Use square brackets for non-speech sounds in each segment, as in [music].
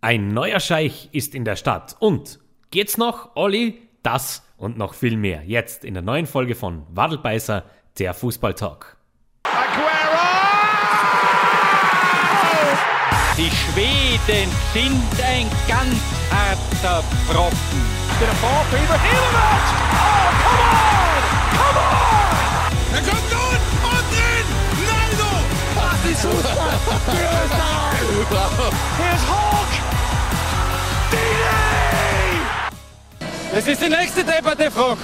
Ein neuer Scheich ist in der Stadt. Und geht's noch, Olli? Das und noch viel mehr. Jetzt in der neuen Folge von Wadelbeißer, der Fußballtalk. Aguero! Die Schweden sind ein ganz harter Brocken. Der Ball für Ibrahimovic! Oh, come on! Come on! Er kommt ist Fußball! Hulk! Das ist die nächste Debatte, Frog.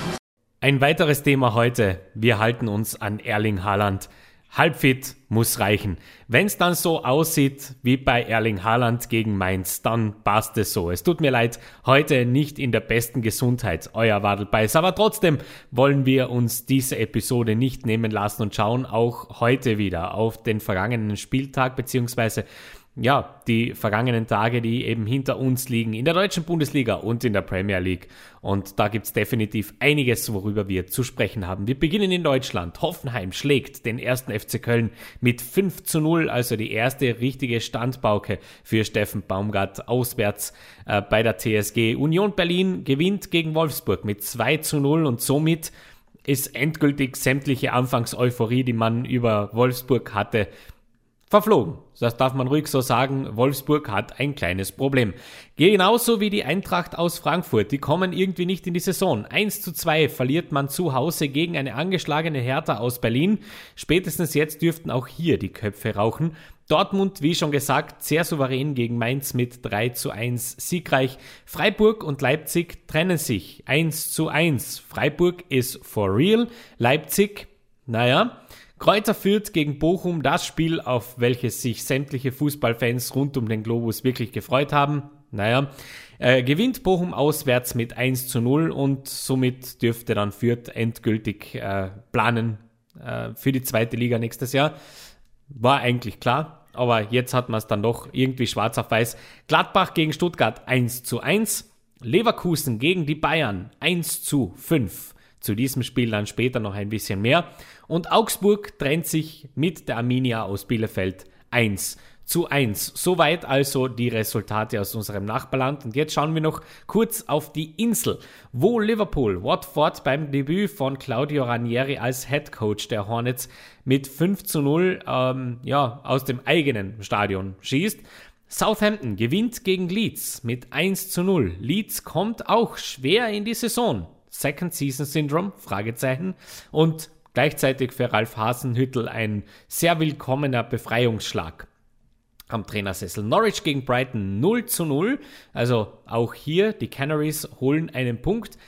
Ein weiteres Thema heute. Wir halten uns an Erling Haaland. Halbfit muss reichen. Wenn es dann so aussieht wie bei Erling Haaland gegen Mainz, dann passt es so. Es tut mir leid, heute nicht in der besten Gesundheit, euer Wadelbeiß. Aber trotzdem wollen wir uns diese Episode nicht nehmen lassen und schauen auch heute wieder auf den vergangenen Spieltag beziehungsweise ja, die vergangenen Tage, die eben hinter uns liegen in der deutschen Bundesliga und in der Premier League. Und da gibt's definitiv einiges, worüber wir zu sprechen haben. Wir beginnen in Deutschland. Hoffenheim schlägt den ersten FC Köln mit 5 zu 0, also die erste richtige Standbauke für Steffen Baumgart auswärts äh, bei der TSG. Union Berlin gewinnt gegen Wolfsburg mit 2 zu 0 und somit ist endgültig sämtliche Anfangseuphorie, die man über Wolfsburg hatte, verflogen. Das darf man ruhig so sagen. Wolfsburg hat ein kleines Problem. Genauso wie die Eintracht aus Frankfurt. Die kommen irgendwie nicht in die Saison. 1 zu 2 verliert man zu Hause gegen eine angeschlagene Hertha aus Berlin. Spätestens jetzt dürften auch hier die Köpfe rauchen. Dortmund, wie schon gesagt, sehr souverän gegen Mainz mit 3 zu 1 siegreich. Freiburg und Leipzig trennen sich 1 zu 1. Freiburg ist for real. Leipzig, naja, Kräuter führt gegen Bochum das Spiel, auf welches sich sämtliche Fußballfans rund um den Globus wirklich gefreut haben. Naja, äh, gewinnt Bochum auswärts mit 1 zu 0 und somit dürfte dann Fürth endgültig äh, planen äh, für die zweite Liga nächstes Jahr. War eigentlich klar, aber jetzt hat man es dann doch irgendwie schwarz auf weiß. Gladbach gegen Stuttgart 1 zu 1. Leverkusen gegen die Bayern 1 zu 5. Zu diesem Spiel dann später noch ein bisschen mehr. Und Augsburg trennt sich mit der Arminia aus Bielefeld 1 zu 1. Soweit also die Resultate aus unserem Nachbarland. Und jetzt schauen wir noch kurz auf die Insel, wo Liverpool Watford beim Debüt von Claudio Ranieri als Head Coach der Hornets mit 5 zu 0 ähm, ja, aus dem eigenen Stadion schießt. Southampton gewinnt gegen Leeds mit 1 zu 0. Leeds kommt auch schwer in die Saison. Second Season Syndrome? Fragezeichen. Und gleichzeitig für Ralf Hasenhüttel ein sehr willkommener Befreiungsschlag am Trainersessel. Norwich gegen Brighton 0 zu 0. Also auch hier, die Canaries holen einen Punkt.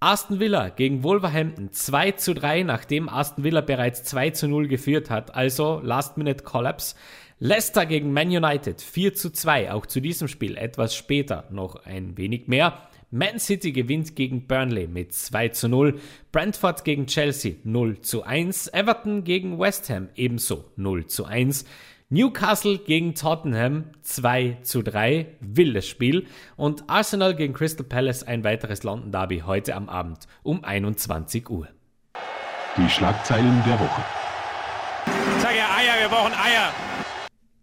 Aston Villa gegen Wolverhampton 2 zu 3, nachdem Aston Villa bereits 2 zu 0 geführt hat. Also Last-Minute-Collapse. Leicester gegen Man United 4 zu 2. Auch zu diesem Spiel etwas später noch ein wenig mehr. Man City gewinnt gegen Burnley mit 2 zu 0. Brentford gegen Chelsea 0 zu 1. Everton gegen West Ham ebenso 0 zu 1. Newcastle gegen Tottenham 2 zu 3, wildes Spiel. Und Arsenal gegen Crystal Palace ein weiteres London Derby heute am Abend um 21 Uhr. Die Schlagzeilen der Woche. Sag ja Eier, wir brauchen Eier.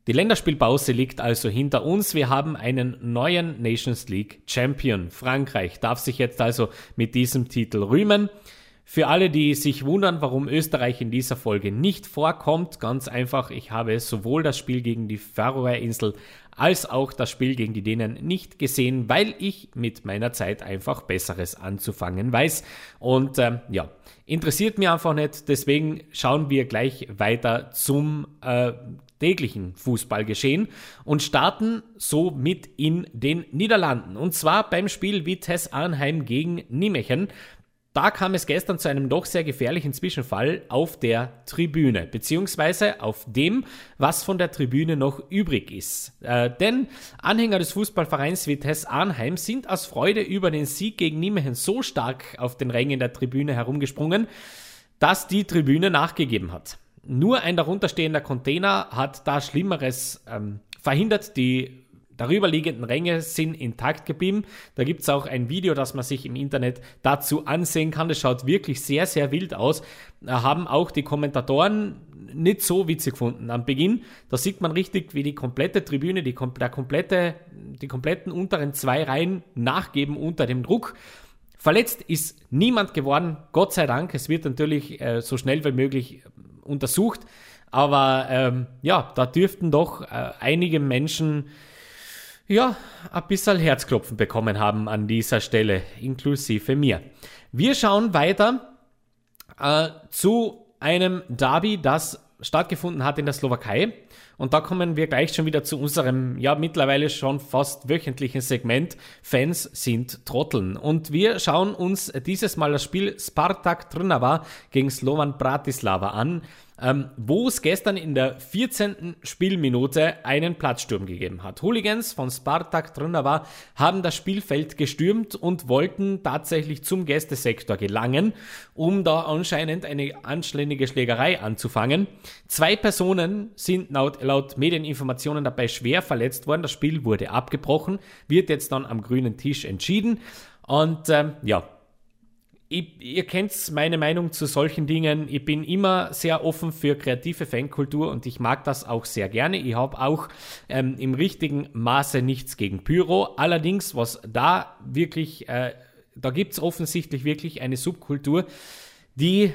Die Länderspielpause liegt also hinter uns. Wir haben einen neuen Nations League Champion. Frankreich darf sich jetzt also mit diesem Titel rühmen. Für alle, die sich wundern, warum Österreich in dieser Folge nicht vorkommt, ganz einfach, ich habe sowohl das Spiel gegen die Färöerinseln als auch das Spiel gegen die Dänen nicht gesehen, weil ich mit meiner Zeit einfach Besseres anzufangen weiß. Und ähm, ja, interessiert mir einfach nicht. Deswegen schauen wir gleich weiter zum äh, täglichen Fußballgeschehen und starten somit in den Niederlanden. Und zwar beim Spiel Vitesse Arnheim gegen Nijmegen. Da kam es gestern zu einem doch sehr gefährlichen Zwischenfall auf der Tribüne, beziehungsweise auf dem, was von der Tribüne noch übrig ist. Äh, denn Anhänger des Fußballvereins Vitesse Arnheim sind aus Freude über den Sieg gegen Nijmegen so stark auf den Rängen der Tribüne herumgesprungen, dass die Tribüne nachgegeben hat. Nur ein darunterstehender Container hat da Schlimmeres ähm, verhindert. Die darüberliegenden Ränge sind intakt geblieben. Da gibt es auch ein Video, das man sich im Internet dazu ansehen kann. Das schaut wirklich sehr, sehr wild aus. Haben auch die Kommentatoren nicht so witzig gefunden am Beginn. Da sieht man richtig, wie die komplette Tribüne, die, der komplette, die kompletten unteren zwei Reihen nachgeben unter dem Druck. Verletzt ist niemand geworden, Gott sei Dank. Es wird natürlich äh, so schnell wie möglich untersucht. Aber ähm, ja, da dürften doch äh, einige Menschen ja, ein bisschen Herzklopfen bekommen haben an dieser Stelle, inklusive mir. Wir schauen weiter äh, zu einem Derby, das stattgefunden hat in der Slowakei. Und da kommen wir gleich schon wieder zu unserem, ja, mittlerweile schon fast wöchentlichen Segment. Fans sind Trotteln. Und wir schauen uns dieses Mal das Spiel Spartak Trnava gegen Slovan Bratislava an ähm, wo es gestern in der 14. Spielminute einen Platzsturm gegeben hat. Hooligans von Spartak Trnava haben das Spielfeld gestürmt und wollten tatsächlich zum Gästesektor gelangen, um da anscheinend eine anständige Schlägerei anzufangen. Zwei Personen sind laut, laut Medieninformationen dabei schwer verletzt worden. Das Spiel wurde abgebrochen, wird jetzt dann am grünen Tisch entschieden. Und ähm, ja, ich, ihr kennt meine Meinung zu solchen Dingen. Ich bin immer sehr offen für kreative Fankultur und ich mag das auch sehr gerne. Ich habe auch ähm, im richtigen Maße nichts gegen Pyro. Allerdings, was da wirklich, äh, da gibt es offensichtlich wirklich eine Subkultur, die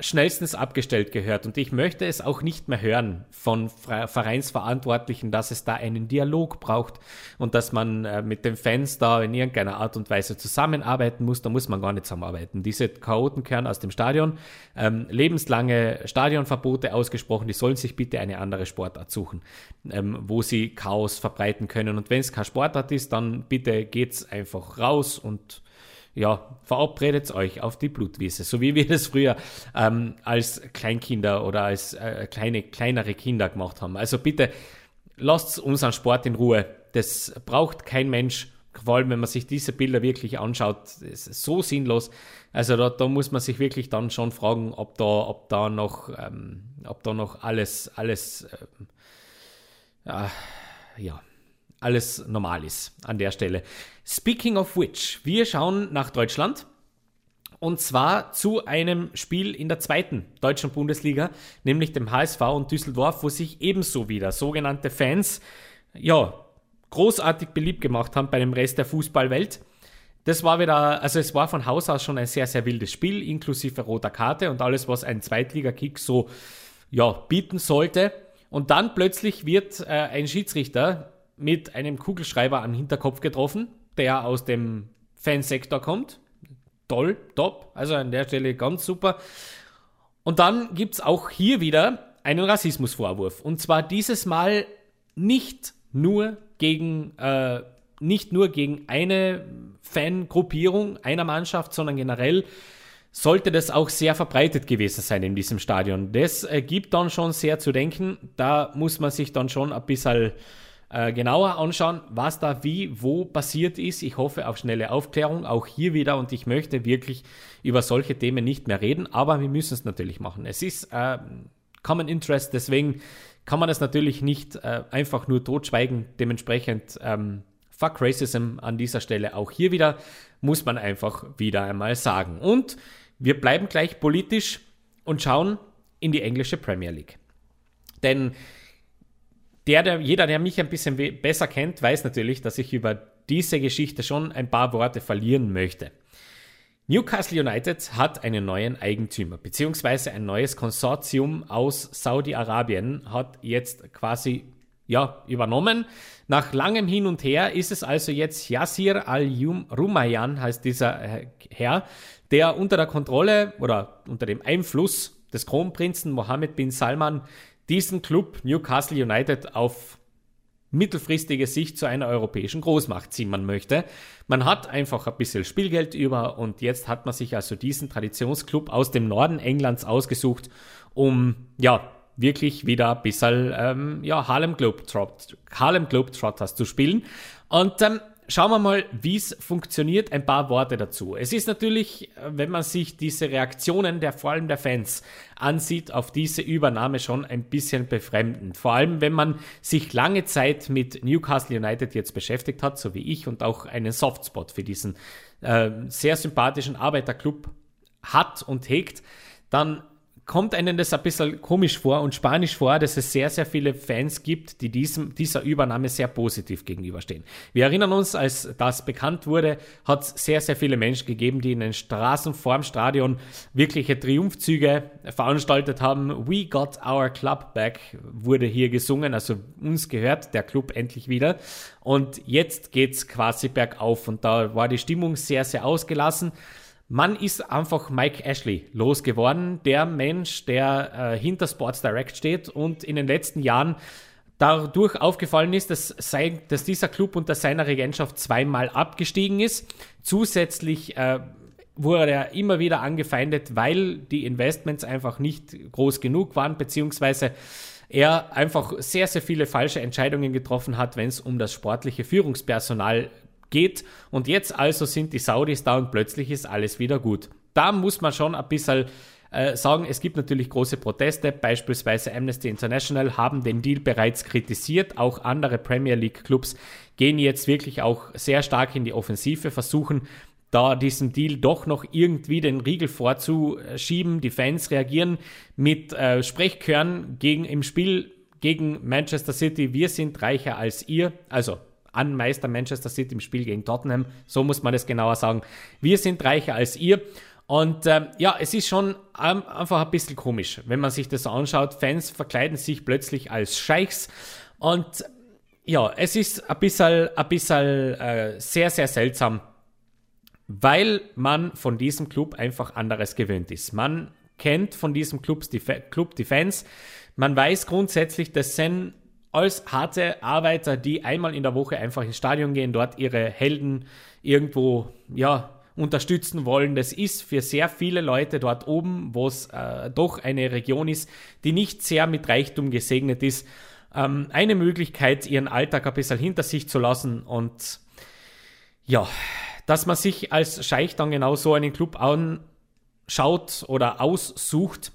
schnellstens abgestellt gehört. Und ich möchte es auch nicht mehr hören von Vereinsverantwortlichen, dass es da einen Dialog braucht und dass man äh, mit den Fans da in irgendeiner Art und Weise zusammenarbeiten muss. Da muss man gar nicht zusammenarbeiten. Diese Chaoten aus dem Stadion. Ähm, lebenslange Stadionverbote ausgesprochen. Die sollen sich bitte eine andere Sportart suchen, ähm, wo sie Chaos verbreiten können. Und wenn es kein Sportart ist, dann bitte geht's einfach raus und ja, verabredet euch auf die Blutwiese, so wie wir das früher ähm, als Kleinkinder oder als äh, kleine, kleinere Kinder gemacht haben. Also bitte lasst unseren Sport in Ruhe. Das braucht kein Mensch. Vor allem, wenn man sich diese Bilder wirklich anschaut, ist so sinnlos. Also da, da muss man sich wirklich dann schon fragen, ob da, ob da noch, ähm, ob da noch alles, alles, äh, ja, alles normal ist an der Stelle. Speaking of which, wir schauen nach Deutschland. Und zwar zu einem Spiel in der zweiten deutschen Bundesliga, nämlich dem HSV und Düsseldorf, wo sich ebenso wieder sogenannte Fans, ja, großartig beliebt gemacht haben bei dem Rest der Fußballwelt. Das war wieder, also es war von Haus aus schon ein sehr, sehr wildes Spiel, inklusive roter Karte und alles, was ein Zweitligakick so, ja, bieten sollte. Und dann plötzlich wird äh, ein Schiedsrichter mit einem Kugelschreiber am Hinterkopf getroffen, der aus dem Fansektor kommt. Toll, top. Also an der Stelle ganz super. Und dann gibt es auch hier wieder einen Rassismusvorwurf. Und zwar dieses Mal nicht nur gegen, äh, nicht nur gegen eine Fangruppierung einer Mannschaft, sondern generell sollte das auch sehr verbreitet gewesen sein in diesem Stadion. Das äh, gibt dann schon sehr zu denken. Da muss man sich dann schon ein bisschen äh, genauer anschauen, was da wie, wo passiert ist. Ich hoffe auf schnelle Aufklärung, auch hier wieder. Und ich möchte wirklich über solche Themen nicht mehr reden, aber wir müssen es natürlich machen. Es ist äh, Common Interest, deswegen kann man es natürlich nicht äh, einfach nur totschweigen. Dementsprechend ähm, Fuck Racism an dieser Stelle auch hier wieder, muss man einfach wieder einmal sagen. Und wir bleiben gleich politisch und schauen in die englische Premier League. Denn der, der, jeder, der mich ein bisschen besser kennt, weiß natürlich, dass ich über diese Geschichte schon ein paar Worte verlieren möchte. Newcastle United hat einen neuen Eigentümer, beziehungsweise ein neues Konsortium aus Saudi-Arabien hat jetzt quasi ja, übernommen. Nach langem Hin und Her ist es also jetzt Yasir al-Rumayyan, heißt dieser äh, Herr, der unter der Kontrolle oder unter dem Einfluss des Kronprinzen Mohammed bin Salman diesen Club Newcastle United auf mittelfristige Sicht zu einer europäischen Großmacht ziehen möchte. Man hat einfach ein bisschen Spielgeld über und jetzt hat man sich also diesen Traditionsclub aus dem Norden Englands ausgesucht, um ja wirklich wieder ein bisschen ähm, ja, Harlem, Harlem Globetrotters zu spielen. Und ähm, Schauen wir mal, wie es funktioniert. Ein paar Worte dazu. Es ist natürlich, wenn man sich diese Reaktionen der vor allem der Fans ansieht, auf diese Übernahme schon ein bisschen befremdend. Vor allem, wenn man sich lange Zeit mit Newcastle United jetzt beschäftigt hat, so wie ich, und auch einen Softspot für diesen äh, sehr sympathischen Arbeiterclub hat und hegt, dann kommt einem das ein bisschen komisch vor und spanisch vor, dass es sehr, sehr viele Fans gibt, die diesem, dieser Übernahme sehr positiv gegenüberstehen. Wir erinnern uns, als das bekannt wurde, hat es sehr, sehr viele Menschen gegeben, die in den Straßen vorm Stadion wirkliche Triumphzüge veranstaltet haben. We got our club back wurde hier gesungen, also uns gehört der Club endlich wieder. Und jetzt geht es quasi bergauf und da war die Stimmung sehr, sehr ausgelassen. Man ist einfach Mike Ashley losgeworden, der Mensch, der äh, hinter Sports Direct steht und in den letzten Jahren dadurch aufgefallen ist, dass, sein, dass dieser Club unter seiner Regentschaft zweimal abgestiegen ist. Zusätzlich äh, wurde er immer wieder angefeindet, weil die Investments einfach nicht groß genug waren, beziehungsweise er einfach sehr, sehr viele falsche Entscheidungen getroffen hat, wenn es um das sportliche Führungspersonal geht. Und jetzt also sind die Saudis da und plötzlich ist alles wieder gut. Da muss man schon ein bisschen äh, sagen, es gibt natürlich große Proteste. Beispielsweise Amnesty International haben den Deal bereits kritisiert. Auch andere Premier League Clubs gehen jetzt wirklich auch sehr stark in die Offensive, versuchen da diesem Deal doch noch irgendwie den Riegel vorzuschieben. Die Fans reagieren mit äh, Sprechchören gegen im Spiel gegen Manchester City. Wir sind reicher als ihr. Also an Meister Manchester City im Spiel gegen Tottenham. So muss man das genauer sagen. Wir sind reicher als ihr. Und ähm, ja, es ist schon ähm, einfach ein bisschen komisch, wenn man sich das anschaut. Fans verkleiden sich plötzlich als Scheichs. Und ja, es ist ein bisschen, ein bisschen äh, sehr, sehr seltsam, weil man von diesem Club einfach anderes gewöhnt ist. Man kennt von diesem Club die, Club die Fans. Man weiß grundsätzlich, dass Sen als harte Arbeiter, die einmal in der Woche einfach ins Stadion gehen, dort ihre Helden irgendwo, ja, unterstützen wollen. Das ist für sehr viele Leute dort oben, wo es äh, doch eine Region ist, die nicht sehr mit Reichtum gesegnet ist, ähm, eine Möglichkeit, ihren Alltag ein bisschen hinter sich zu lassen und ja, dass man sich als Scheich dann genau so einen Club anschaut oder aussucht,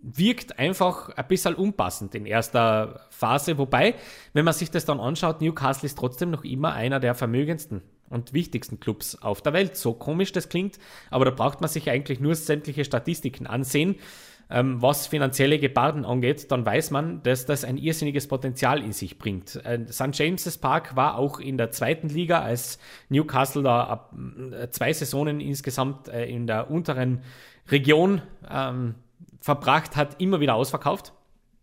wirkt einfach ein bisschen unpassend in erster Phase. Wobei, wenn man sich das dann anschaut, Newcastle ist trotzdem noch immer einer der vermögendsten und wichtigsten Clubs auf der Welt. So komisch das klingt, aber da braucht man sich eigentlich nur sämtliche Statistiken ansehen. Ähm, was finanzielle Gebarden angeht, dann weiß man, dass das ein irrsinniges Potenzial in sich bringt. Äh, St. James's Park war auch in der zweiten Liga, als Newcastle da ab, äh, zwei Saisonen insgesamt äh, in der unteren Region ähm, verbracht hat, immer wieder ausverkauft.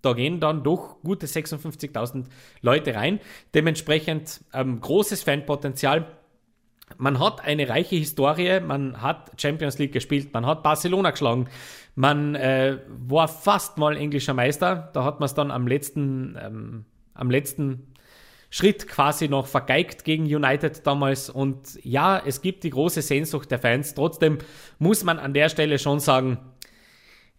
Da gehen dann doch gute 56.000 Leute rein. Dementsprechend ähm, großes Fanpotenzial. Man hat eine reiche Historie, man hat Champions League gespielt, man hat Barcelona geschlagen, man äh, war fast mal englischer Meister. Da hat man es dann am letzten, ähm, am letzten Schritt quasi noch vergeigt gegen United damals. Und ja, es gibt die große Sehnsucht der Fans. Trotzdem muss man an der Stelle schon sagen,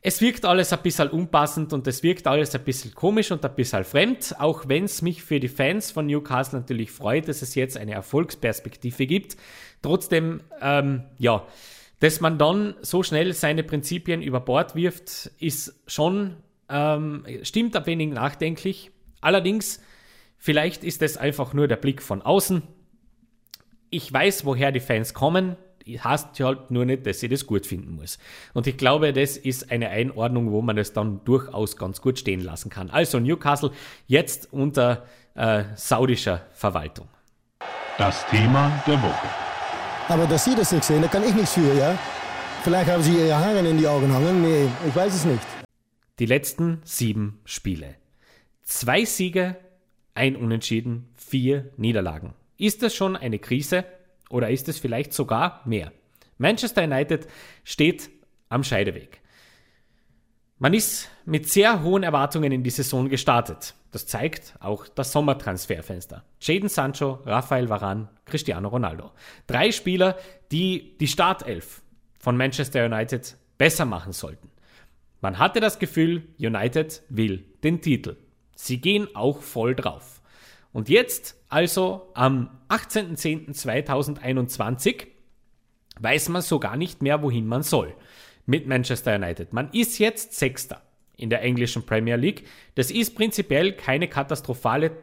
es wirkt alles ein bisschen unpassend und es wirkt alles ein bisschen komisch und ein bisschen fremd, auch wenn es mich für die Fans von Newcastle natürlich freut, dass es jetzt eine Erfolgsperspektive gibt. Trotzdem, ähm, ja, dass man dann so schnell seine Prinzipien über Bord wirft, ist schon, ähm, stimmt ein wenig nachdenklich. Allerdings, vielleicht ist es einfach nur der Blick von außen. Ich weiß, woher die Fans kommen heißt halt nur nicht, dass ich das gut finden muss. Und ich glaube, das ist eine Einordnung, wo man es dann durchaus ganz gut stehen lassen kann. Also Newcastle jetzt unter äh, saudischer Verwaltung. Das Thema der Woche. Aber dass Sie das nicht sehen, da kann ich nichts für, ja? Vielleicht haben Sie Ihre Haare in die Augen hangen. Nee, ich weiß es nicht. Die letzten sieben Spiele. Zwei Siege, ein Unentschieden, vier Niederlagen. Ist das schon eine Krise? Oder ist es vielleicht sogar mehr? Manchester United steht am Scheideweg. Man ist mit sehr hohen Erwartungen in die Saison gestartet. Das zeigt auch das Sommertransferfenster. Jaden Sancho, Rafael Varane, Cristiano Ronaldo. Drei Spieler, die die Startelf von Manchester United besser machen sollten. Man hatte das Gefühl, United will den Titel. Sie gehen auch voll drauf. Und jetzt also am 18.10.2021 weiß man so gar nicht mehr, wohin man soll mit Manchester United. Man ist jetzt Sechster in der englischen Premier League. Das ist prinzipiell keine katastrophale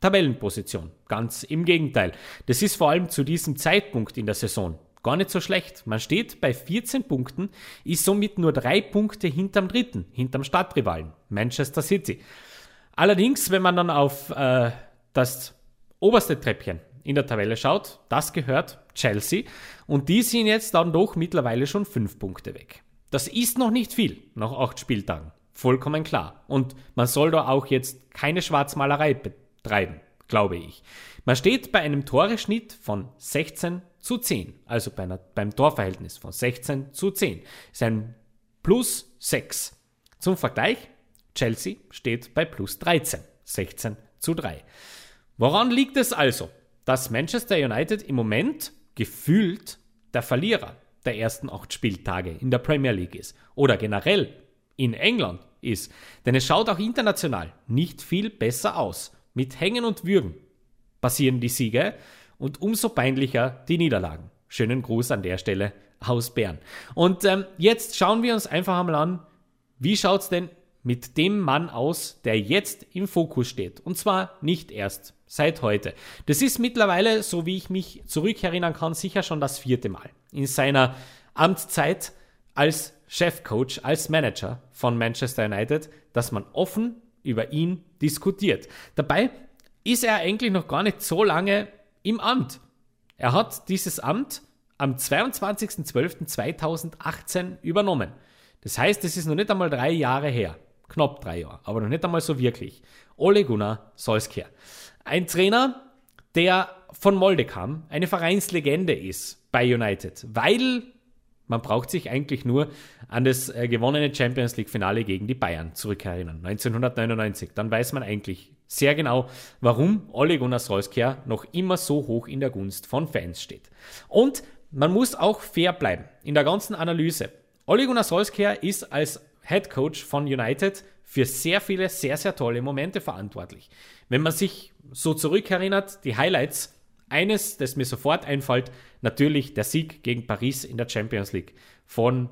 Tabellenposition. Ganz im Gegenteil. Das ist vor allem zu diesem Zeitpunkt in der Saison gar nicht so schlecht. Man steht bei 14 Punkten, ist somit nur drei Punkte hinterm dritten, hinterm Stadtrivalen, Manchester City. Allerdings, wenn man dann auf äh, das oberste Treppchen in der Tabelle schaut, das gehört Chelsea und die sind jetzt dann doch mittlerweile schon fünf Punkte weg. Das ist noch nicht viel nach acht Spieltagen. Vollkommen klar. Und man soll da auch jetzt keine Schwarzmalerei betreiben, glaube ich. Man steht bei einem Toreschnitt von 16 zu 10, also bei einer, beim Torverhältnis von 16 zu 10. Das ist ein plus 6. Zum Vergleich, Chelsea steht bei plus 13, 16 zu 3. Woran liegt es also, dass Manchester United im Moment gefühlt der Verlierer der ersten acht Spieltage in der Premier League ist oder generell in England ist. Denn es schaut auch international nicht viel besser aus. Mit Hängen und Würgen passieren die Siege und umso peinlicher die Niederlagen. Schönen Gruß an der Stelle aus Bern. Und ähm, jetzt schauen wir uns einfach einmal an, wie schaut es denn mit dem Mann aus, der jetzt im Fokus steht. Und zwar nicht erst seit heute. Das ist mittlerweile, so wie ich mich zurückerinnern kann, sicher schon das vierte Mal in seiner Amtszeit als Chefcoach, als Manager von Manchester United, dass man offen über ihn diskutiert. Dabei ist er eigentlich noch gar nicht so lange im Amt. Er hat dieses Amt am 22.12.2018 übernommen. Das heißt, es ist noch nicht einmal drei Jahre her. Knapp drei Jahre, aber noch nicht einmal so wirklich. Ole Gunnar Solskjaer. Ein Trainer, der von Molde kam, eine Vereinslegende ist bei United, weil man braucht sich eigentlich nur an das äh, gewonnene Champions League Finale gegen die Bayern zurückerinnern, 1999. Dann weiß man eigentlich sehr genau, warum Ole Gunnar Solskjaer noch immer so hoch in der Gunst von Fans steht. Und man muss auch fair bleiben in der ganzen Analyse. Ole Gunnar Solskjaer ist als Head Coach von United für sehr viele sehr, sehr tolle Momente verantwortlich. Wenn man sich so zurückerinnert, die Highlights, eines, das mir sofort einfällt, natürlich der Sieg gegen Paris in der Champions League von,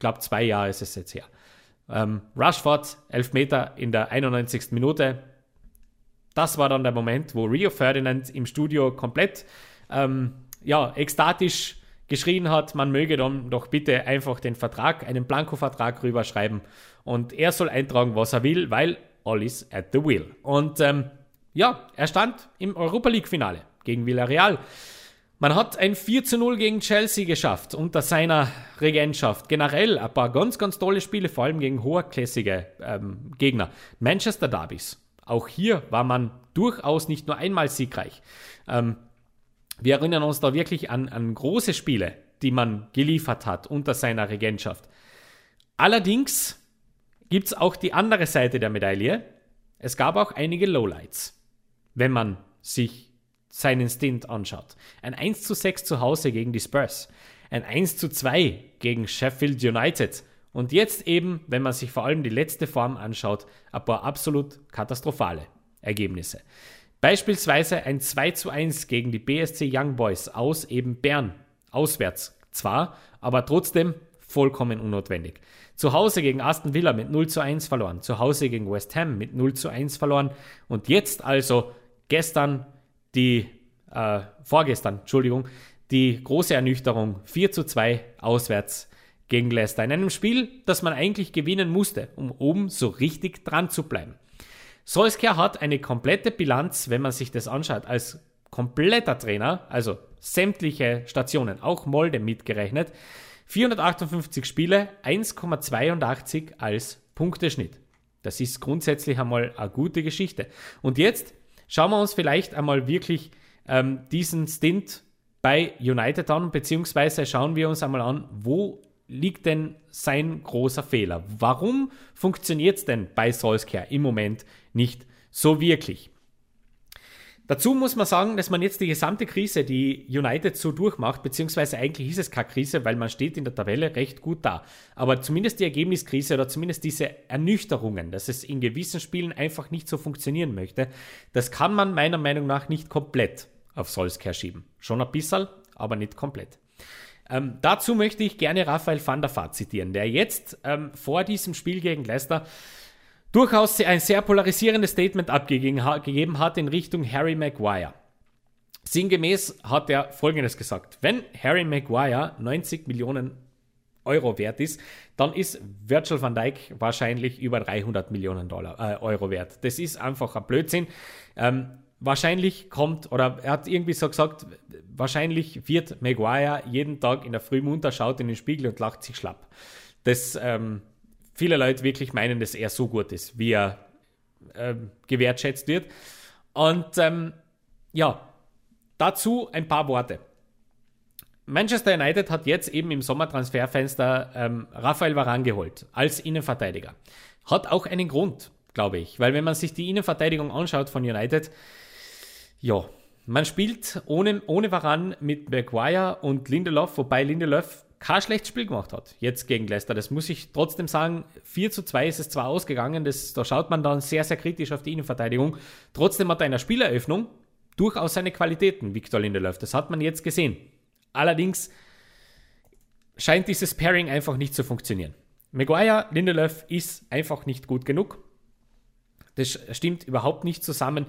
glaube zwei Jahre ist es jetzt her. Ähm, Rushford, Elfmeter in der 91. Minute. Das war dann der Moment, wo Rio Ferdinand im Studio komplett ähm, ja, ekstatisch geschrien hat, man möge dann doch bitte einfach den Vertrag, einen Blanko-Vertrag rüberschreiben und er soll eintragen, was er will, weil all is at the wheel. Und ähm, ja, er stand im Europa League-Finale gegen Villarreal. Man hat ein 4 zu 0 gegen Chelsea geschafft unter seiner Regentschaft. Generell ein paar ganz, ganz tolle Spiele, vor allem gegen hochklassige ähm, Gegner. Manchester Derbys. Auch hier war man durchaus nicht nur einmal siegreich. Ähm, wir erinnern uns da wirklich an, an große Spiele, die man geliefert hat unter seiner Regentschaft. Allerdings gibt es auch die andere Seite der Medaille. Es gab auch einige Lowlights, wenn man sich seinen Stint anschaut. Ein 1 zu 6 zu Hause gegen die Spurs, ein 1 zu 2 gegen Sheffield United und jetzt eben, wenn man sich vor allem die letzte Form anschaut, ein paar absolut katastrophale Ergebnisse. Beispielsweise ein 2 zu 1 gegen die BSC Young Boys aus eben Bern. Auswärts zwar, aber trotzdem vollkommen unnotwendig. Zu Hause gegen Aston Villa mit 0 zu 1 verloren. Zu Hause gegen West Ham mit 0 zu 1 verloren. Und jetzt also gestern die, äh, vorgestern, Entschuldigung, die große Ernüchterung 4 zu 2 auswärts gegen Leicester. In einem Spiel, das man eigentlich gewinnen musste, um oben so richtig dran zu bleiben. Solskjaer hat eine komplette Bilanz, wenn man sich das anschaut, als kompletter Trainer, also sämtliche Stationen, auch Molde mitgerechnet, 458 Spiele, 1,82 als Punkteschnitt. Das ist grundsätzlich einmal eine gute Geschichte. Und jetzt schauen wir uns vielleicht einmal wirklich ähm, diesen Stint bei United an, beziehungsweise schauen wir uns einmal an, wo liegt denn sein großer Fehler? Warum funktioniert es denn bei Solskjaer im Moment nicht so wirklich? Dazu muss man sagen, dass man jetzt die gesamte Krise, die United so durchmacht, beziehungsweise eigentlich ist es keine Krise, weil man steht in der Tabelle recht gut da. Aber zumindest die Ergebniskrise oder zumindest diese Ernüchterungen, dass es in gewissen Spielen einfach nicht so funktionieren möchte, das kann man meiner Meinung nach nicht komplett auf Solskjaer schieben. Schon ein bisschen, aber nicht komplett. Ähm, dazu möchte ich gerne Raphael van der Vaart zitieren, der jetzt ähm, vor diesem Spiel gegen Leicester durchaus ein sehr polarisierendes Statement abgegeben hat in Richtung Harry Maguire. Sinngemäß hat er Folgendes gesagt. Wenn Harry Maguire 90 Millionen Euro wert ist, dann ist Virgil van Dijk wahrscheinlich über 300 Millionen Dollar, äh, Euro wert. Das ist einfach ein Blödsinn. Ähm, wahrscheinlich kommt, oder er hat irgendwie so gesagt, wahrscheinlich wird Maguire jeden Tag in der Früh munter, schaut in den Spiegel und lacht sich schlapp. Das ähm, viele Leute wirklich meinen, dass er so gut ist, wie er äh, gewertschätzt wird. Und ähm, ja, dazu ein paar Worte. Manchester United hat jetzt eben im Sommertransferfenster ähm, Raphael Varane geholt als Innenverteidiger. Hat auch einen Grund, glaube ich, weil wenn man sich die Innenverteidigung anschaut von United, ja, man spielt ohne, ohne Varane mit Maguire und Lindelof, wobei Lindelof kein schlechtes Spiel gemacht hat, jetzt gegen Leicester. Das muss ich trotzdem sagen. 4 zu 2 ist es zwar ausgegangen, das, da schaut man dann sehr, sehr kritisch auf die Innenverteidigung. Trotzdem hat er in der Spieleröffnung durchaus seine Qualitäten, Victor Lindelöf. Das hat man jetzt gesehen. Allerdings scheint dieses Pairing einfach nicht zu funktionieren. Maguire, Lindelöf ist einfach nicht gut genug. Das stimmt überhaupt nicht zusammen.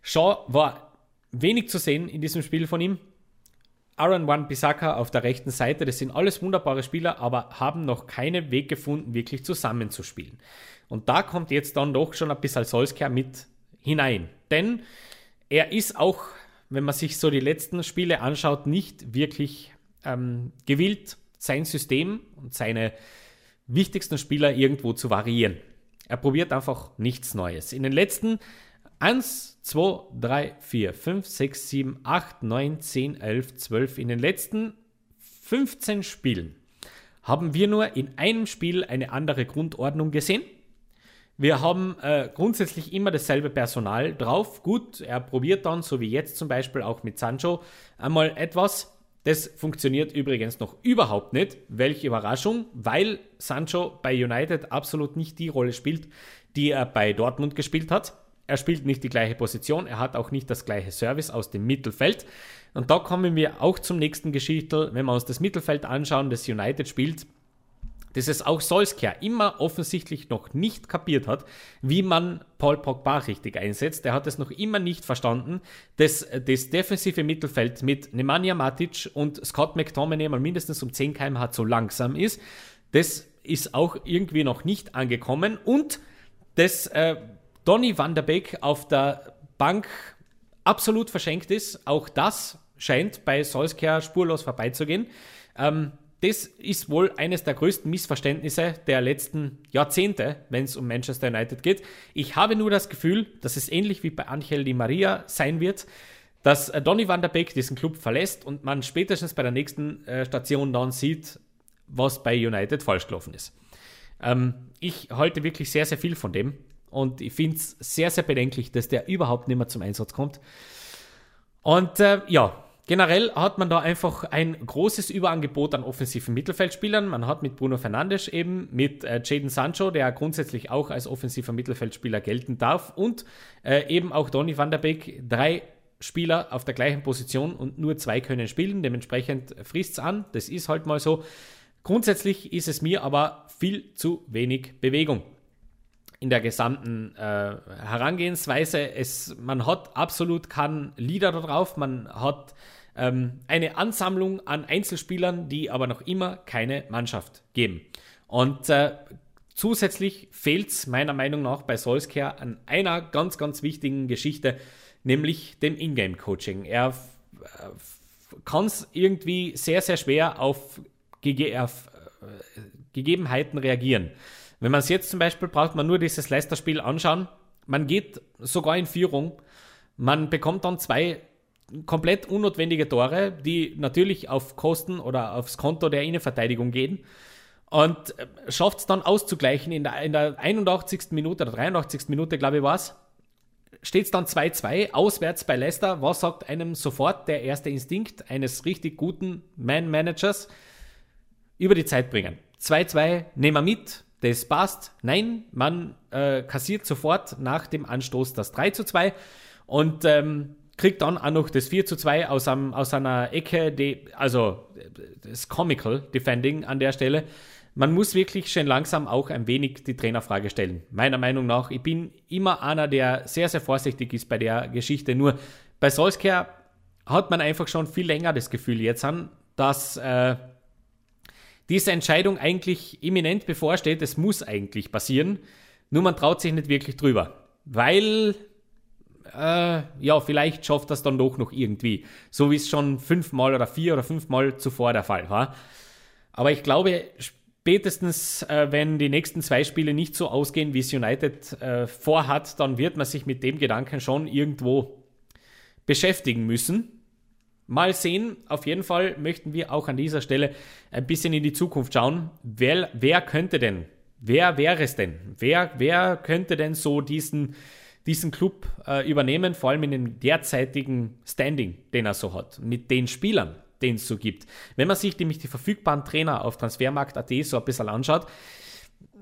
Shaw war wenig zu sehen in diesem Spiel von ihm. Aaron Wan Bisaka auf der rechten Seite, das sind alles wunderbare Spieler, aber haben noch keinen Weg gefunden, wirklich zusammenzuspielen. Und da kommt jetzt dann doch schon ein bisschen Solskjaer mit hinein. Denn er ist auch, wenn man sich so die letzten Spiele anschaut, nicht wirklich ähm, gewillt, sein System und seine wichtigsten Spieler irgendwo zu variieren. Er probiert einfach nichts Neues. In den letzten 1, 2, 3, 4, 5, 6, 7, 8, 9, 10, 11, 12. In den letzten 15 Spielen haben wir nur in einem Spiel eine andere Grundordnung gesehen. Wir haben äh, grundsätzlich immer dasselbe Personal drauf. Gut, er probiert dann, so wie jetzt zum Beispiel auch mit Sancho, einmal etwas. Das funktioniert übrigens noch überhaupt nicht. Welche Überraschung, weil Sancho bei United absolut nicht die Rolle spielt, die er bei Dortmund gespielt hat. Er spielt nicht die gleiche Position, er hat auch nicht das gleiche Service aus dem Mittelfeld. Und da kommen wir auch zum nächsten Geschichtel, wenn wir uns das Mittelfeld anschauen, das United spielt, dass es auch Solskjaer immer offensichtlich noch nicht kapiert hat, wie man Paul Pogba richtig einsetzt. Er hat es noch immer nicht verstanden, dass das defensive Mittelfeld mit Nemanja Matic und Scott McTominay mal mindestens um 10 km/h zu langsam ist. Das ist auch irgendwie noch nicht angekommen und das äh, Donny van der Beek auf der Bank absolut verschenkt ist. Auch das scheint bei Solskjaer spurlos vorbeizugehen. Ähm, das ist wohl eines der größten Missverständnisse der letzten Jahrzehnte, wenn es um Manchester United geht. Ich habe nur das Gefühl, dass es ähnlich wie bei Angel Di Maria sein wird, dass äh, Donny van der Beek diesen Club verlässt und man spätestens bei der nächsten äh, Station dann sieht, was bei United falsch gelaufen ist. Ähm, ich halte wirklich sehr, sehr viel von dem. Und ich finde es sehr, sehr bedenklich, dass der überhaupt nicht mehr zum Einsatz kommt. Und äh, ja, generell hat man da einfach ein großes Überangebot an offensiven Mittelfeldspielern. Man hat mit Bruno Fernandes eben, mit äh, Jaden Sancho, der grundsätzlich auch als offensiver Mittelfeldspieler gelten darf, und äh, eben auch Donny van der Beek, drei Spieler auf der gleichen Position und nur zwei können spielen. Dementsprechend frisst es an. Das ist halt mal so. Grundsätzlich ist es mir aber viel zu wenig Bewegung in der gesamten äh, Herangehensweise. Es, man hat absolut keinen Leader da drauf, man hat ähm, eine Ansammlung an Einzelspielern, die aber noch immer keine Mannschaft geben. Und äh, zusätzlich fehlt es meiner Meinung nach bei Solskjaer an einer ganz, ganz wichtigen Geschichte, nämlich dem Ingame-Coaching. Er äh, kann es irgendwie sehr, sehr schwer auf, auf äh, Gegebenheiten reagieren. Wenn man es jetzt zum Beispiel braucht, man nur dieses Leicester-Spiel anschauen. Man geht sogar in Führung. Man bekommt dann zwei komplett unnotwendige Tore, die natürlich auf Kosten oder aufs Konto der Innenverteidigung gehen. Und äh, schafft es dann auszugleichen in der, in der 81. Minute oder 83. Minute, glaube ich, war es. steht es dann 2-2 auswärts bei Leicester. Was sagt einem sofort der erste Instinkt eines richtig guten Man-Managers? Über die Zeit bringen. 2-2, nehmen wir mit, das passt. Nein, man äh, kassiert sofort nach dem Anstoß das 3-2 und ähm, kriegt dann auch noch das 4-2 aus, einem, aus einer Ecke, die, also das Comical Defending an der Stelle man muss wirklich schon langsam auch ein wenig die Trainerfrage stellen. Meiner Meinung nach, ich bin immer einer, der sehr, sehr vorsichtig ist bei der Geschichte. Nur bei Solskjaer hat man einfach schon viel länger das Gefühl jetzt an, dass äh, diese Entscheidung eigentlich imminent bevorsteht. Es muss eigentlich passieren. Nur man traut sich nicht wirklich drüber. Weil, äh, ja, vielleicht schafft das dann doch noch irgendwie. So wie es schon fünfmal oder vier oder fünfmal zuvor der Fall war. Aber ich glaube, Spätestens, äh, wenn die nächsten zwei Spiele nicht so ausgehen, wie es United äh, vorhat, dann wird man sich mit dem Gedanken schon irgendwo beschäftigen müssen. Mal sehen, auf jeden Fall möchten wir auch an dieser Stelle ein bisschen in die Zukunft schauen. Wer, wer könnte denn, wer wäre es denn? Wer, wer könnte denn so diesen, diesen Club äh, übernehmen, vor allem in dem derzeitigen Standing, den er so hat, mit den Spielern? den es so gibt. Wenn man sich nämlich die verfügbaren Trainer auf Transfermarkt.at so ein bisschen anschaut,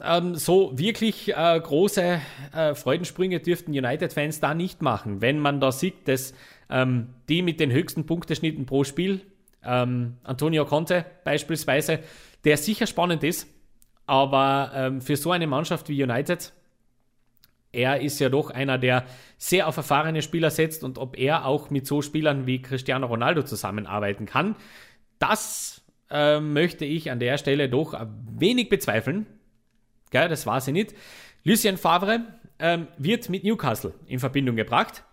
ähm, so wirklich äh, große äh, Freudensprünge dürften United-Fans da nicht machen. Wenn man da sieht, dass ähm, die mit den höchsten Punkteschnitten pro Spiel, ähm, Antonio Conte beispielsweise, der sicher spannend ist, aber ähm, für so eine Mannschaft wie United er ist ja doch einer, der sehr auf erfahrene Spieler setzt und ob er auch mit so Spielern wie Cristiano Ronaldo zusammenarbeiten kann, das äh, möchte ich an der Stelle doch ein wenig bezweifeln. Gell, das war sie nicht. Lucien Favre ähm, wird mit Newcastle in Verbindung gebracht.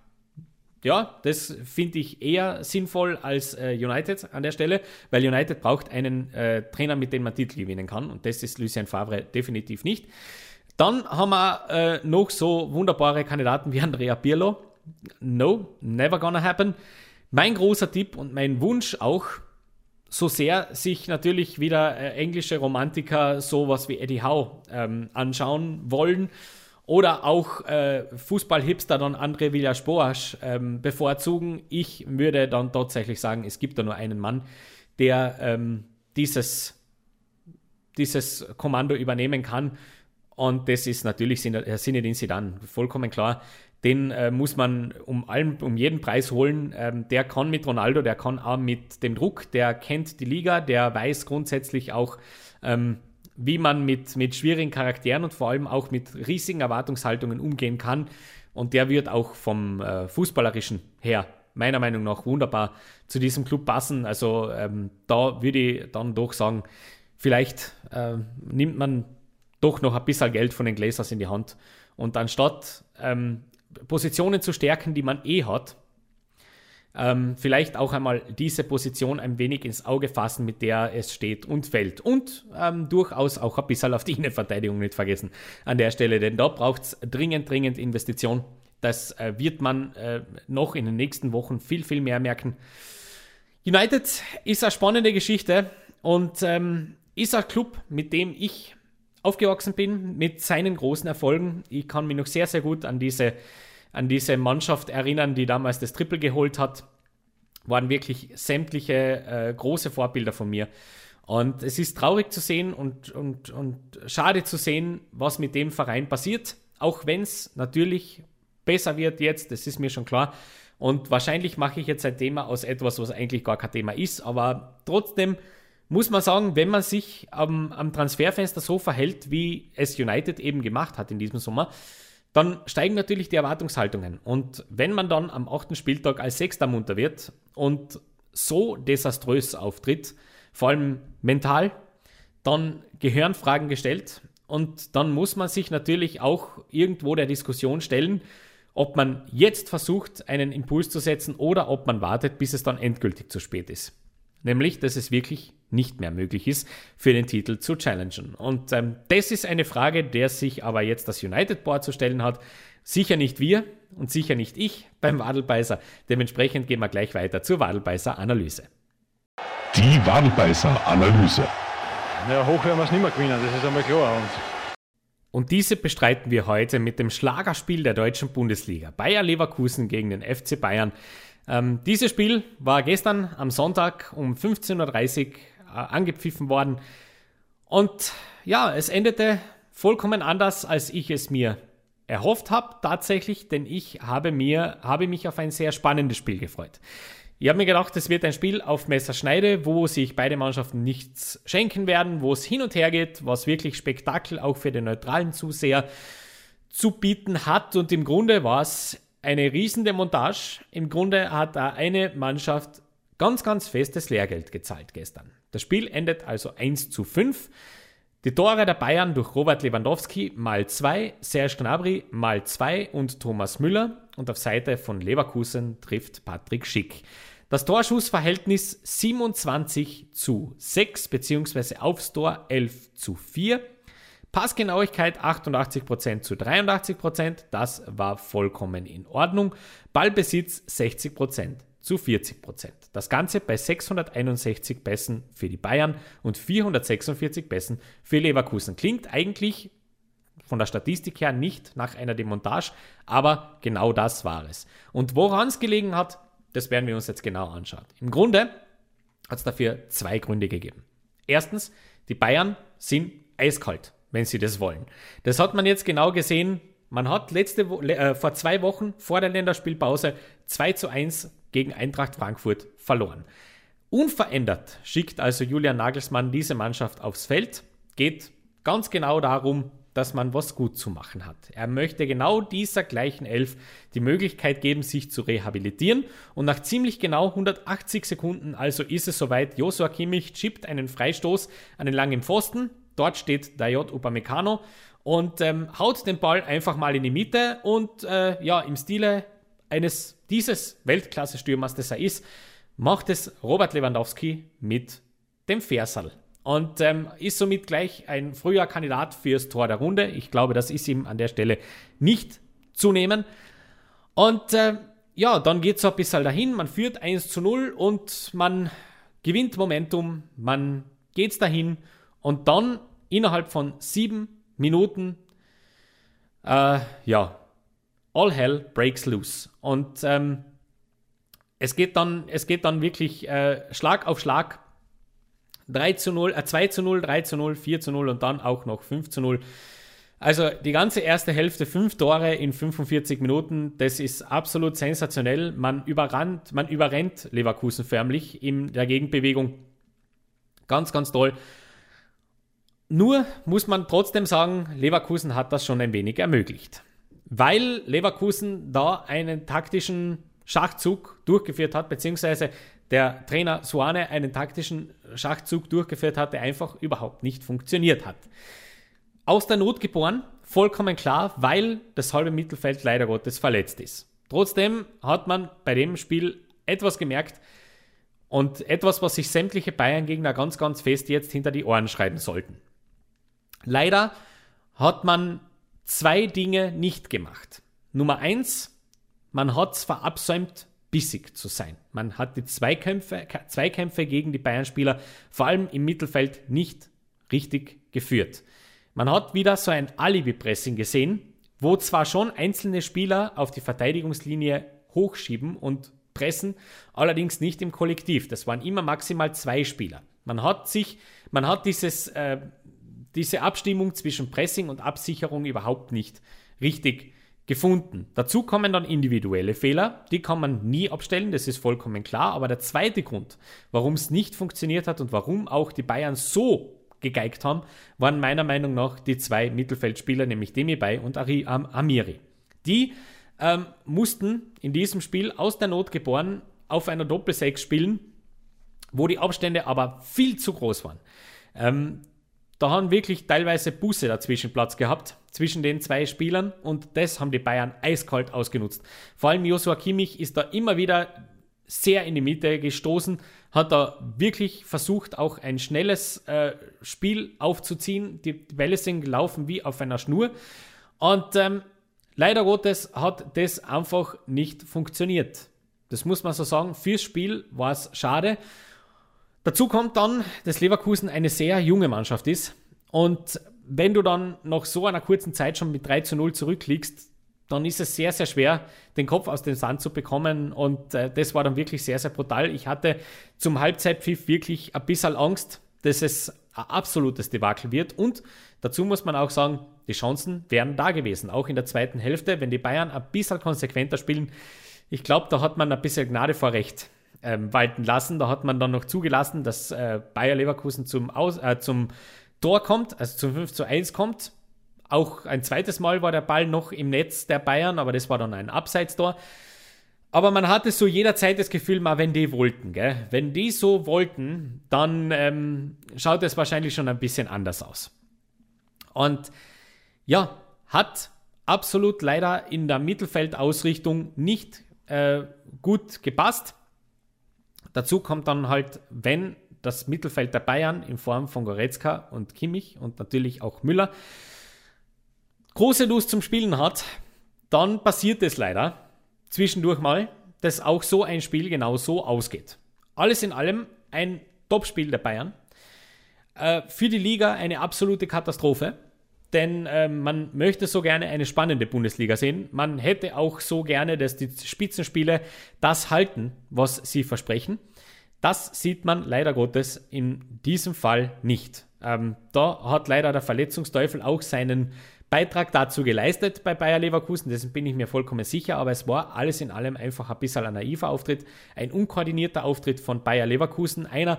Ja, das finde ich eher sinnvoll als äh, United an der Stelle, weil United braucht einen äh, Trainer, mit dem man Titel gewinnen kann und das ist Lucien Favre definitiv nicht. Dann haben wir äh, noch so wunderbare Kandidaten wie Andrea Pirlo. No, never gonna happen. Mein großer Tipp und mein Wunsch auch, so sehr sich natürlich wieder äh, englische Romantiker sowas wie Eddie Howe ähm, anschauen wollen oder auch äh, Fußballhipster dann André Villas-Boas ähm, bevorzugen. Ich würde dann tatsächlich sagen, es gibt da nur einen Mann, der ähm, dieses, dieses Kommando übernehmen kann. Und das ist natürlich Sinedin Sidan, vollkommen klar. Den äh, muss man um, allen, um jeden Preis holen. Ähm, der kann mit Ronaldo, der kann auch mit dem Druck, der kennt die Liga, der weiß grundsätzlich auch, ähm, wie man mit, mit schwierigen Charakteren und vor allem auch mit riesigen Erwartungshaltungen umgehen kann. Und der wird auch vom äh, Fußballerischen her meiner Meinung nach wunderbar zu diesem Club passen. Also ähm, da würde ich dann doch sagen, vielleicht äh, nimmt man doch noch ein bisschen Geld von den Glazers in die Hand. Und anstatt ähm, Positionen zu stärken, die man eh hat, ähm, vielleicht auch einmal diese Position ein wenig ins Auge fassen, mit der es steht und fällt. Und ähm, durchaus auch ein bisschen auf die Innenverteidigung nicht vergessen an der Stelle, denn da braucht es dringend, dringend Investition. Das äh, wird man äh, noch in den nächsten Wochen viel, viel mehr merken. United ist eine spannende Geschichte und ähm, ist ein Club, mit dem ich aufgewachsen bin mit seinen großen Erfolgen. Ich kann mich noch sehr, sehr gut an diese, an diese Mannschaft erinnern, die damals das Triple geholt hat. Waren wirklich sämtliche äh, große Vorbilder von mir. Und es ist traurig zu sehen und, und, und schade zu sehen, was mit dem Verein passiert. Auch wenn es natürlich besser wird jetzt, das ist mir schon klar. Und wahrscheinlich mache ich jetzt ein Thema aus etwas, was eigentlich gar kein Thema ist. Aber trotzdem muss man sagen, wenn man sich am, am Transferfenster so verhält, wie es United eben gemacht hat in diesem Sommer, dann steigen natürlich die Erwartungshaltungen. Und wenn man dann am achten Spieltag als Sechster munter wird und so desaströs auftritt, vor allem mental, dann gehören Fragen gestellt. Und dann muss man sich natürlich auch irgendwo der Diskussion stellen, ob man jetzt versucht, einen Impuls zu setzen oder ob man wartet, bis es dann endgültig zu spät ist. Nämlich, dass es wirklich nicht mehr möglich ist, für den Titel zu challengen. Und ähm, das ist eine Frage, der sich aber jetzt das United Board zu stellen hat. Sicher nicht wir und sicher nicht ich beim Wadelbeißer. Dementsprechend gehen wir gleich weiter zur Wadelbeißer-Analyse. Die Wadelbeißer-Analyse. Ja, hoch werden wir es nicht mehr gewinnen, das ist einmal klar. Und Und diese bestreiten wir heute mit dem Schlagerspiel der deutschen Bundesliga. Bayer Leverkusen gegen den FC Bayern. Ähm, dieses Spiel war gestern am Sonntag um 15.30 Uhr angepfiffen worden. Und ja, es endete vollkommen anders, als ich es mir erhofft habe, tatsächlich, denn ich habe, mir, habe mich auf ein sehr spannendes Spiel gefreut. Ich habe mir gedacht, es wird ein Spiel auf Messerschneide, wo sich beide Mannschaften nichts schenken werden, wo es hin und her geht, was wirklich Spektakel auch für den neutralen Zuseher zu bieten hat. Und im Grunde war es eine riesende Montage. Im Grunde hat da eine Mannschaft ganz, ganz festes Lehrgeld gezahlt gestern. Das Spiel endet also 1 zu 5. Die Tore der Bayern durch Robert Lewandowski mal 2, Serge Gnabry mal 2 und Thomas Müller. Und auf Seite von Leverkusen trifft Patrick Schick. Das Torschussverhältnis 27 zu 6 bzw. aufs Tor 11 zu 4. Passgenauigkeit 88% zu 83%, das war vollkommen in Ordnung. Ballbesitz 60% zu 40%. Das Ganze bei 661 Pässen für die Bayern und 446 Pässen für Leverkusen. Klingt eigentlich von der Statistik her nicht nach einer Demontage, aber genau das war es. Und woran es gelegen hat, das werden wir uns jetzt genau anschauen. Im Grunde hat es dafür zwei Gründe gegeben. Erstens, die Bayern sind eiskalt, wenn sie das wollen. Das hat man jetzt genau gesehen. Man hat letzte äh, vor zwei Wochen vor der Länderspielpause 2 zu 1 gegen Eintracht Frankfurt verloren. Unverändert schickt also Julian Nagelsmann diese Mannschaft aufs Feld. Geht ganz genau darum, dass man was gut zu machen hat. Er möchte genau dieser gleichen Elf die Möglichkeit geben, sich zu rehabilitieren. Und nach ziemlich genau 180 Sekunden also ist es soweit. Joshua Kimmich chippt einen Freistoß an den langen Pfosten. Dort steht Dayot Upamecano und ähm, haut den Ball einfach mal in die Mitte und äh, ja, im Stile eines dieses Weltklasse-Stürmers, das er ist, macht es Robert Lewandowski mit dem Versal und ähm, ist somit gleich ein früher Kandidat fürs Tor der Runde. Ich glaube, das ist ihm an der Stelle nicht zu nehmen. Und äh, ja, dann geht es ein bisschen dahin. Man führt 1 zu 0 und man gewinnt Momentum, man geht dahin und dann innerhalb von sieben Minuten, äh, ja, all hell breaks loose. Und ähm, es, geht dann, es geht dann wirklich äh, Schlag auf Schlag 3 zu 0, äh 2 zu 0, 3 zu 0, 4 zu 0 und dann auch noch 5 zu 0. Also die ganze erste Hälfte, fünf Tore in 45 Minuten, das ist absolut sensationell. Man überrannt, man überrennt Leverkusen förmlich in der Gegenbewegung. Ganz, ganz toll. Nur muss man trotzdem sagen, Leverkusen hat das schon ein wenig ermöglicht. Weil Leverkusen da einen taktischen Schachzug durchgeführt hat, beziehungsweise der Trainer Suane einen taktischen Schachzug durchgeführt hat, der einfach überhaupt nicht funktioniert hat. Aus der Not geboren, vollkommen klar, weil das halbe Mittelfeld leider Gottes verletzt ist. Trotzdem hat man bei dem Spiel etwas gemerkt und etwas, was sich sämtliche Bayern-Gegner ganz, ganz fest jetzt hinter die Ohren schreiben sollten. Leider hat man zwei Dinge nicht gemacht. Nummer eins, man hat es verabsäumt, bissig zu sein. Man hat die Zweikämpfe, Zweikämpfe gegen die Bayern-Spieler vor allem im Mittelfeld nicht richtig geführt. Man hat wieder so ein Alibi-Pressing gesehen, wo zwar schon einzelne Spieler auf die Verteidigungslinie hochschieben und pressen, allerdings nicht im Kollektiv. Das waren immer maximal zwei Spieler. Man hat sich, man hat dieses, äh, diese Abstimmung zwischen Pressing und Absicherung überhaupt nicht richtig gefunden. Dazu kommen dann individuelle Fehler, die kann man nie abstellen, das ist vollkommen klar. Aber der zweite Grund, warum es nicht funktioniert hat und warum auch die Bayern so gegeigt haben, waren meiner Meinung nach die zwei Mittelfeldspieler, nämlich Demi-Bay und Ari, ähm, Amiri. Die ähm, mussten in diesem Spiel aus der Not geboren auf einer Doppelsechs spielen, wo die Abstände aber viel zu groß waren. Ähm, da haben wirklich teilweise Busse dazwischen Platz gehabt, zwischen den zwei Spielern und das haben die Bayern eiskalt ausgenutzt. Vor allem Joshua Kimmich ist da immer wieder sehr in die Mitte gestoßen, hat da wirklich versucht, auch ein schnelles äh, Spiel aufzuziehen. Die Bälle sind gelaufen wie auf einer Schnur und ähm, leider Gottes hat das einfach nicht funktioniert. Das muss man so sagen. Fürs Spiel war es schade. Dazu kommt dann, dass Leverkusen eine sehr junge Mannschaft ist und wenn du dann nach so einer kurzen Zeit schon mit 3 zu 0 zurückliegst, dann ist es sehr, sehr schwer, den Kopf aus dem Sand zu bekommen. Und äh, das war dann wirklich sehr, sehr brutal. Ich hatte zum Halbzeitpfiff wirklich ein bisschen Angst, dass es ein absolutes Debakel wird. Und dazu muss man auch sagen, die Chancen wären da gewesen. Auch in der zweiten Hälfte, wenn die Bayern ein bisschen konsequenter spielen. Ich glaube, da hat man ein bisschen Gnade vor Recht ähm, walten lassen. Da hat man dann noch zugelassen, dass äh, Bayer Leverkusen zum, Aus, äh, zum Tor kommt, also zum 5 zu 1 kommt. Auch ein zweites Mal war der Ball noch im Netz der Bayern, aber das war dann ein Abseitstor. Aber man hatte so jederzeit das Gefühl, mal wenn die wollten, gell? wenn die so wollten, dann ähm, schaut es wahrscheinlich schon ein bisschen anders aus. Und ja, hat absolut leider in der Mittelfeldausrichtung nicht äh, gut gepasst. Dazu kommt dann halt, wenn das Mittelfeld der Bayern in Form von Goretzka und Kimmich und natürlich auch Müller große Lust zum Spielen hat, dann passiert es leider zwischendurch mal, dass auch so ein Spiel genau so ausgeht. Alles in allem ein Topspiel der Bayern. Äh, für die Liga eine absolute Katastrophe, denn äh, man möchte so gerne eine spannende Bundesliga sehen. Man hätte auch so gerne, dass die Spitzenspiele das halten, was sie versprechen. Das sieht man leider Gottes in diesem Fall nicht. Ähm, da hat leider der Verletzungsteufel auch seinen Beitrag dazu geleistet bei Bayer Leverkusen, dessen bin ich mir vollkommen sicher, aber es war alles in allem einfach ein bisschen ein naiver Auftritt, ein unkoordinierter Auftritt von Bayer Leverkusen, einer,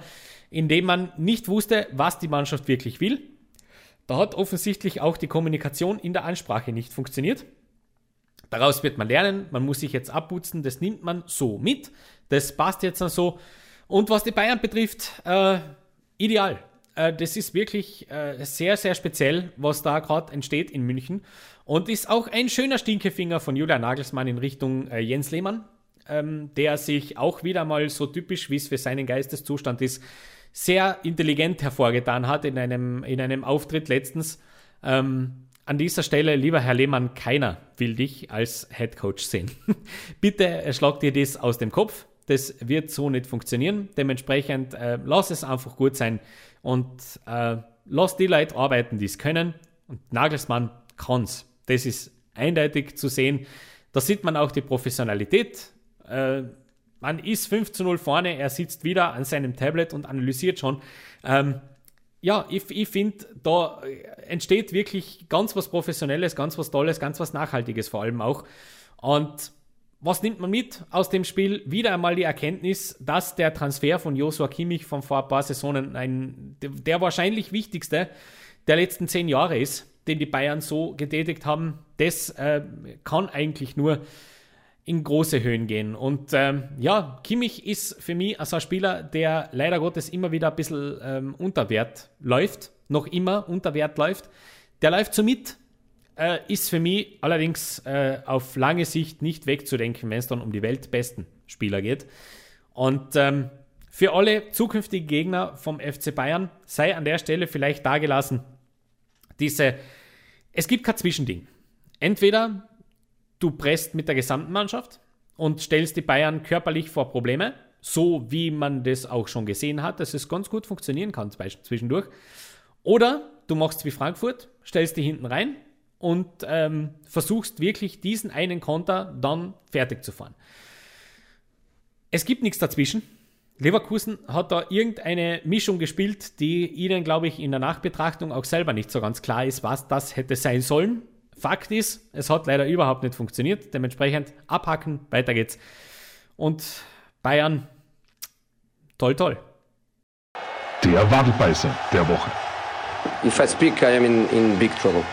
in dem man nicht wusste, was die Mannschaft wirklich will. Da hat offensichtlich auch die Kommunikation in der Ansprache nicht funktioniert. Daraus wird man lernen, man muss sich jetzt abputzen, das nimmt man so mit, das passt jetzt dann so. Und was die Bayern betrifft, äh, ideal. Äh, das ist wirklich äh, sehr, sehr speziell, was da gerade entsteht in München. Und ist auch ein schöner Stinkefinger von Julian Nagelsmann in Richtung äh, Jens Lehmann, ähm, der sich auch wieder mal so typisch, wie es für seinen Geisteszustand ist, sehr intelligent hervorgetan hat in einem, in einem Auftritt letztens. Ähm, an dieser Stelle, lieber Herr Lehmann, keiner will dich als Head Coach sehen. [laughs] Bitte schlag dir das aus dem Kopf. Das wird so nicht funktionieren. Dementsprechend äh, lass es einfach gut sein und äh, lass die Leute arbeiten, die es können. Und Nagelsmann kann es. Das ist eindeutig zu sehen. Da sieht man auch die Professionalität. Äh, man ist 5 zu 0 vorne, er sitzt wieder an seinem Tablet und analysiert schon. Ähm, ja, ich, ich finde, da entsteht wirklich ganz was Professionelles, ganz was Tolles, ganz was Nachhaltiges vor allem auch. Und was nimmt man mit aus dem Spiel? Wieder einmal die Erkenntnis, dass der Transfer von Joshua Kimmich von vor ein paar Saisonen ein, der wahrscheinlich wichtigste der letzten zehn Jahre ist, den die Bayern so getätigt haben. Das äh, kann eigentlich nur in große Höhen gehen. Und ähm, ja, Kimmich ist für mich also ein Spieler, der leider Gottes immer wieder ein bisschen ähm, unter Wert läuft, noch immer unter Wert läuft. Der läuft so mit, äh, ist für mich allerdings äh, auf lange Sicht nicht wegzudenken, wenn es dann um die weltbesten Spieler geht. Und ähm, für alle zukünftigen Gegner vom FC Bayern sei an der Stelle vielleicht dargelassen, diese, es gibt kein Zwischending. Entweder du presst mit der gesamten Mannschaft und stellst die Bayern körperlich vor Probleme, so wie man das auch schon gesehen hat, dass es ganz gut funktionieren kann zwischendurch. Oder du machst wie Frankfurt, stellst die hinten rein, und ähm, versuchst wirklich diesen einen Konter dann fertig zu fahren. Es gibt nichts dazwischen. Leverkusen hat da irgendeine Mischung gespielt, die ihnen, glaube ich, in der Nachbetrachtung auch selber nicht so ganz klar ist, was das hätte sein sollen. Fakt ist, es hat leider überhaupt nicht funktioniert. Dementsprechend abhacken, weiter geht's. Und Bayern, toll, toll. Der Wadelbeißer der Woche. If I speak, I am in, in big trouble.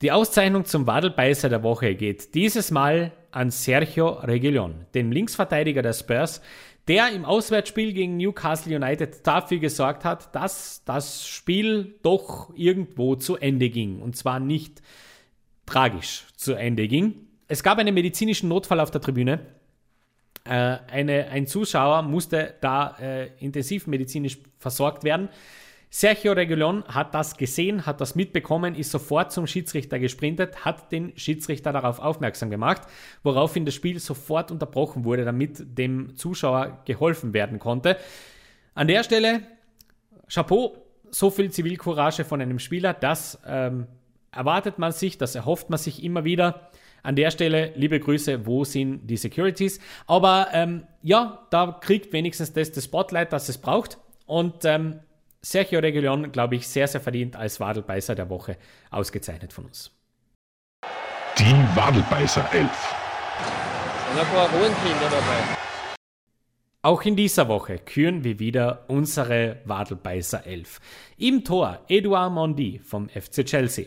Die Auszeichnung zum Wadelbeißer der Woche geht dieses Mal an Sergio Reguilon, dem Linksverteidiger der Spurs, der im Auswärtsspiel gegen Newcastle United dafür gesorgt hat, dass das Spiel doch irgendwo zu Ende ging. Und zwar nicht tragisch zu Ende ging. Es gab einen medizinischen Notfall auf der Tribüne. Äh, eine, ein Zuschauer musste da äh, intensiv medizinisch versorgt werden. Sergio Regulon hat das gesehen, hat das mitbekommen, ist sofort zum Schiedsrichter gesprintet, hat den Schiedsrichter darauf aufmerksam gemacht, woraufhin das Spiel sofort unterbrochen wurde, damit dem Zuschauer geholfen werden konnte. An der Stelle, Chapeau, so viel Zivilcourage von einem Spieler, das ähm, erwartet man sich, das erhofft man sich immer wieder. An der Stelle, liebe Grüße, wo sind die Securities? Aber ähm, ja, da kriegt wenigstens das das Spotlight, das es braucht. Und ähm, Sergio Regulion, glaube ich, sehr, sehr verdient als Wadelbeißer der Woche ausgezeichnet von uns. Die Wadelbeißer 11. Und ein paar Kinder dabei. Auch in dieser Woche küren wir wieder unsere Wadelbeißer 11. Im Tor Eduard Mondi vom FC Chelsea.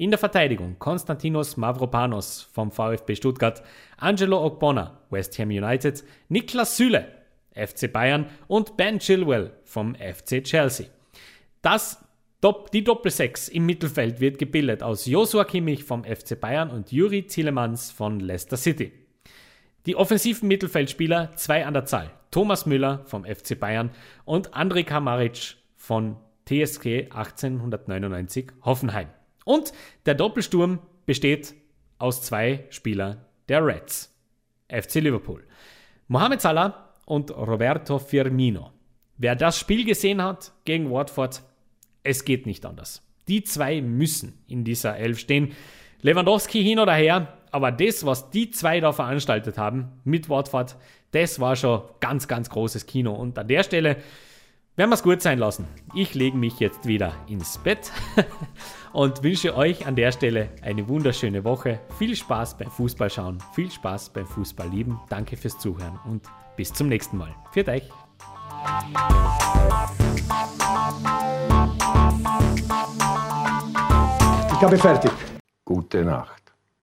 In der Verteidigung Konstantinos Mavropanos vom VfB Stuttgart, Angelo Ogbonna, West Ham United, Niklas Süle, FC Bayern und Ben Chilwell vom FC Chelsea. Das die Doppelsechs im Mittelfeld wird gebildet aus Joshua Kimmich vom FC Bayern und Juri Zielemans von Leicester City. Die offensiven Mittelfeldspieler zwei an der Zahl. Thomas Müller vom FC Bayern und Andrej Kamaric von TSG 1899 Hoffenheim. Und der Doppelsturm besteht aus zwei Spielern der Reds. FC Liverpool. Mohamed Salah und Roberto Firmino. Wer das Spiel gesehen hat gegen Watford, es geht nicht anders. Die zwei müssen in dieser Elf stehen. Lewandowski hin oder her, aber das, was die zwei da veranstaltet haben mit Watford, das war schon ganz, ganz großes Kino. Und an der Stelle werden wir es gut sein lassen. Ich lege mich jetzt wieder ins Bett [laughs] und wünsche euch an der Stelle eine wunderschöne Woche. Viel Spaß beim Fußballschauen, viel Spaß beim Fußballlieben. Danke fürs Zuhören und bis zum nächsten Mal. Für euch. Ich habe fertig. Gute Nacht.